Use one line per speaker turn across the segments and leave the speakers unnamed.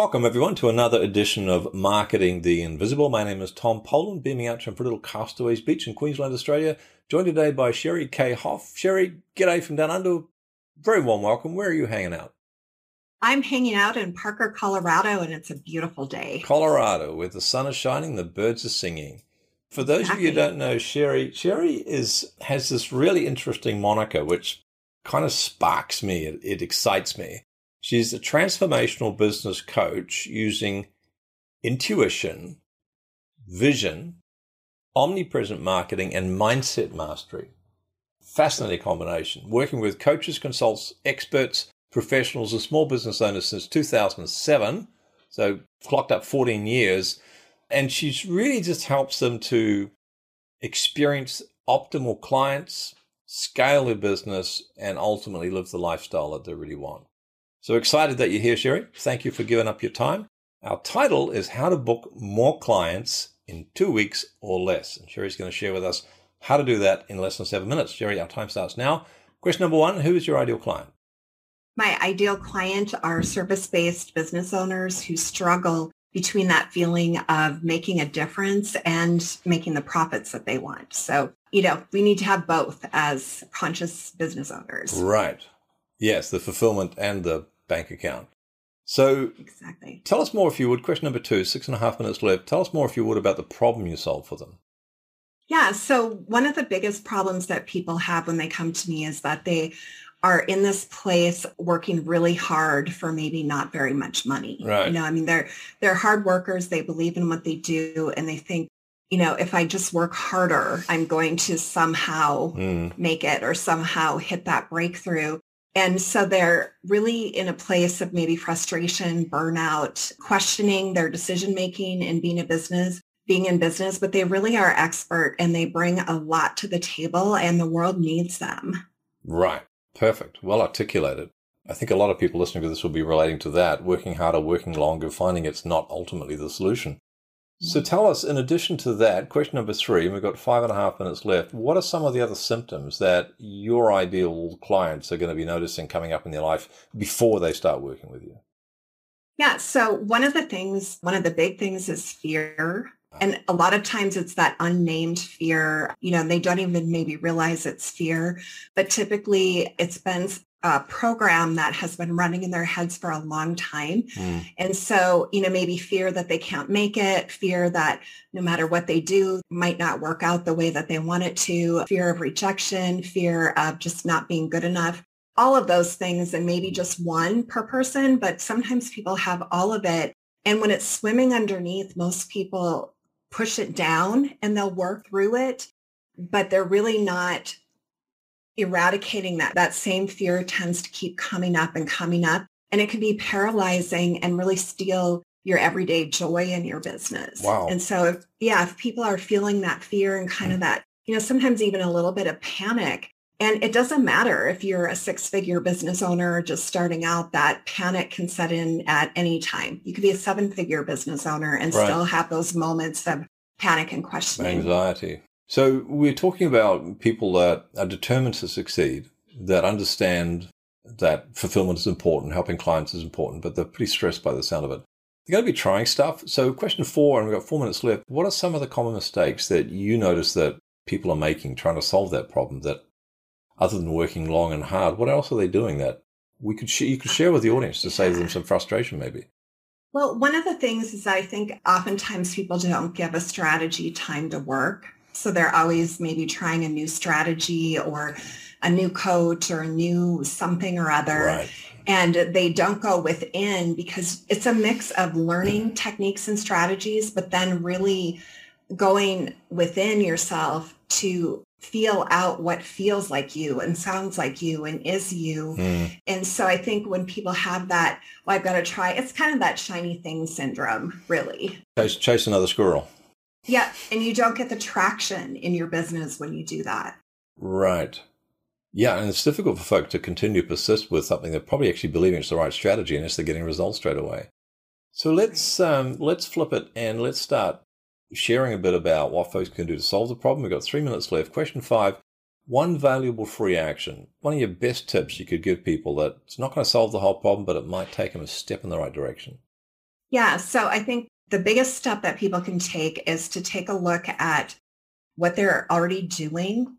Welcome, everyone, to another edition of Marketing the Invisible. My name is Tom Poland, beaming out from Pretty little Castaways Beach in Queensland, Australia. Joined today by Sheri Kaye Hoff. Sheri, g'day from down under. Very warm welcome. Where are you hanging out?
I'm hanging out in Parker, Colorado, and it's a beautiful day.
Colorado, where the sun is shining, the birds are singing. For those exactly. of you who don't know Sheri, Sheri is has this really interesting moniker, which kind of sparks me. It, it excites me. She's a transformational business coach using intuition, vision, omnipresent marketing, and mindset mastery. Fascinating combination. Working with coaches, consultants, experts, professionals, and small business owners since 2007. So clocked up 14 years. And she really just helps them to experience optimal clients, scale their business, and ultimately live the lifestyle that they really want. So excited that you're here, Sheri. Thank you for giving up your time. Our title is How to Book More Clients in Two Weeks or Less. And Sheri's going to share with us how to do that in less than seven minutes. Sheri, our time starts now. Question number one Who is your ideal client?
My ideal client are service based business owners who struggle between that feeling of making a difference and making the profits that they want. So, you know, we need to have both as conscious business owners.
Right. Yes, the fulfillment and the bank account. So,
exactly.
Tell us more, if you would. Question number two, six and a half minutes left. Tell us more, if you would, about the problem you solve for them.
Yeah. So, one of the biggest problems that people have when they come to me is that they are in this place working really hard for maybe not very much money.
Right.
You know, I mean, they're they're hard workers. They believe in what they do, and they think, you know, if I just work harder, I'm going to somehow mm. make it or somehow hit that breakthrough. And so they're really in a place of maybe frustration, burnout, questioning their decision making and being a business, being in business, but they really are expert and they bring a lot to the table and the world needs them.
Right. Perfect. Well articulated. I think a lot of people listening to this will be relating to that, working harder, working longer, finding it's not ultimately the solution. So tell us, in addition to that, question number three, and we've got five and a half minutes left, what are some of the other symptoms that your ideal clients are going to be noticing coming up in their life before they start working with you?
Yeah, so one of the things, one of the big things is fear. Uh-huh. And a lot of times it's that unnamed fear, you know, they don't even maybe realize it's fear, but typically it's been a program that has been running in their heads for a long time. Mm. And so, you know, maybe fear that they can't make it, fear that no matter what they do might not work out the way that they want it to, fear of rejection, fear of just not being good enough. All of those things and maybe just one per person, but sometimes people have all of it. And when it's swimming underneath, most people push it down and they'll work through it, but they're really not eradicating that. That same fear tends to keep coming up and coming up. And it can be paralyzing and really steal your everyday joy in your business.
Wow.
And so, if, yeah, if people are feeling that fear and kind of mm. that, you know, sometimes even a little bit of panic, and it doesn't matter if you're a six-figure business owner or just starting out, that panic can set in at any time. You could be a seven-figure business owner and right. still have those moments of panic and questioning.
Anxiety. So we're talking about people that are determined to succeed, that understand that fulfillment is important, helping clients is important, but they're pretty stressed by the sound of it. They're going to be trying stuff. So question four, and we've got four minutes left. What are some of the common mistakes that you notice that people are making trying to solve that problem that other than working long and hard, what else are they doing that we could sh- you could share with the audience to save them some frustration maybe?
Well, one of the things is I think oftentimes people don't give a strategy time to work. So they're always maybe trying a new strategy or a new coach or a new something or other.
Right.
And they don't go within because it's a mix of learning techniques and strategies, but then really going within yourself to feel out what feels like you and sounds like you and is you. Mm. And so I think when people have that, well, I've got to try, it's kind of that shiny thing syndrome, really.
Chase, chase another squirrel.
Yeah. And you don't get the traction in your business when you do that.
Right. Yeah. And it's difficult for folk to continue to persist with something they're probably actually believing it's the right strategy unless they're getting results straight away. So let's um, let's flip it and let's start sharing a bit about what folks can do to solve the problem. We've got three minutes left. Question five one valuable free action. One of your best tips you could give people that it's not going to solve the whole problem, but it might take them a step in the right direction.
Yeah. So I think the biggest step that people can take is to take a look at what they're already doing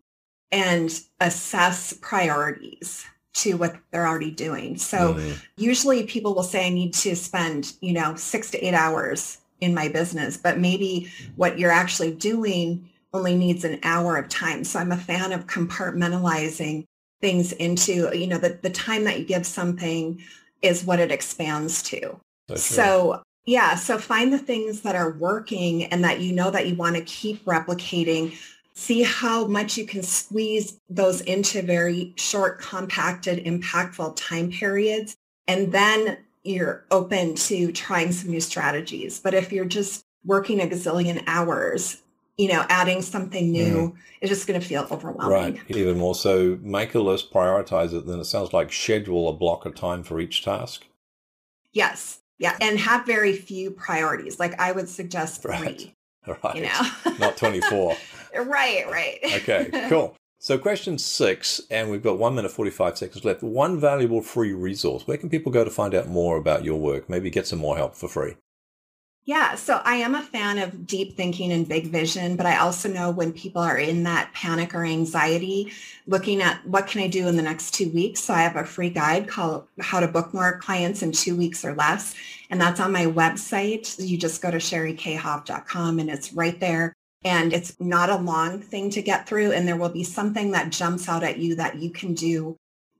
and assess priorities to what they're already doing. So mm. usually people will say I need to spend, you know, 6 to 8 hours in my business, but maybe what you're actually doing only needs an hour of time. So I'm a fan of compartmentalizing things into, you know, the, the time that you give something is what it expands to. so yeah, so find the things that are working and that you know that you want to keep replicating. See how much you can squeeze those into very short, compacted, impactful time periods. And then you're open to trying some new strategies. But if you're just working a gazillion hours, you know, adding something new mm. is just going to feel overwhelming.
Right. Even more so, make a list, prioritize it. Then it sounds like schedule a block of time for each task.
Yes. Yeah. And have very few priorities. Like I would suggest three. Right.
Right. You know, not 24.
right. Right.
okay. Cool. So question six, and we've got one minute 45 seconds left. One valuable free resource. Where can people go to find out more about your work? Maybe get some more help for free.
Yeah, so I am a fan of deep thinking and big vision, but I also know when people are in that panic or anxiety, looking at what can I do in the next two weeks. So I have a free guide called How to Book More Clients in Two Weeks or Less. And that's on my website. You just go to sherikayehoff.com and it's right there. And it's not a long thing to get through. And there will be something that jumps out at you that you can do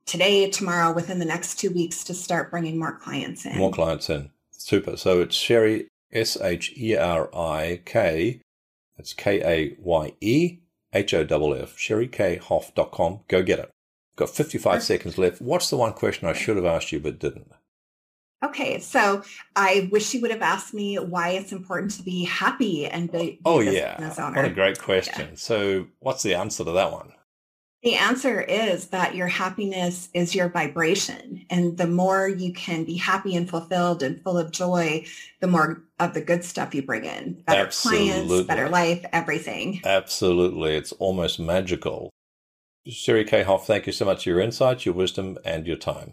today, tomorrow, within the next two weeks to start bringing more clients in.
More clients in. Super. So it's Sheri, S-H-E-R-I-K, that's K-A-Y-E, H-O-F-F, sherikayehoff.com. Go get it. Got 55 seconds left. What's the one question I should have asked you but didn't?
Okay, so I wish you would have asked me why it's important to be happy and be. be
oh yeah, what a great question. Yeah. So, what's the answer to that one?
The answer is that your happiness is your vibration, and the more you can be happy and fulfilled and full of joy, the more of the good stuff you bring in. Better Absolutely. clients, better life, everything.
Absolutely, it's almost magical. Sheri Kaye Hoff, thank you so much for your insights, your wisdom, and your time.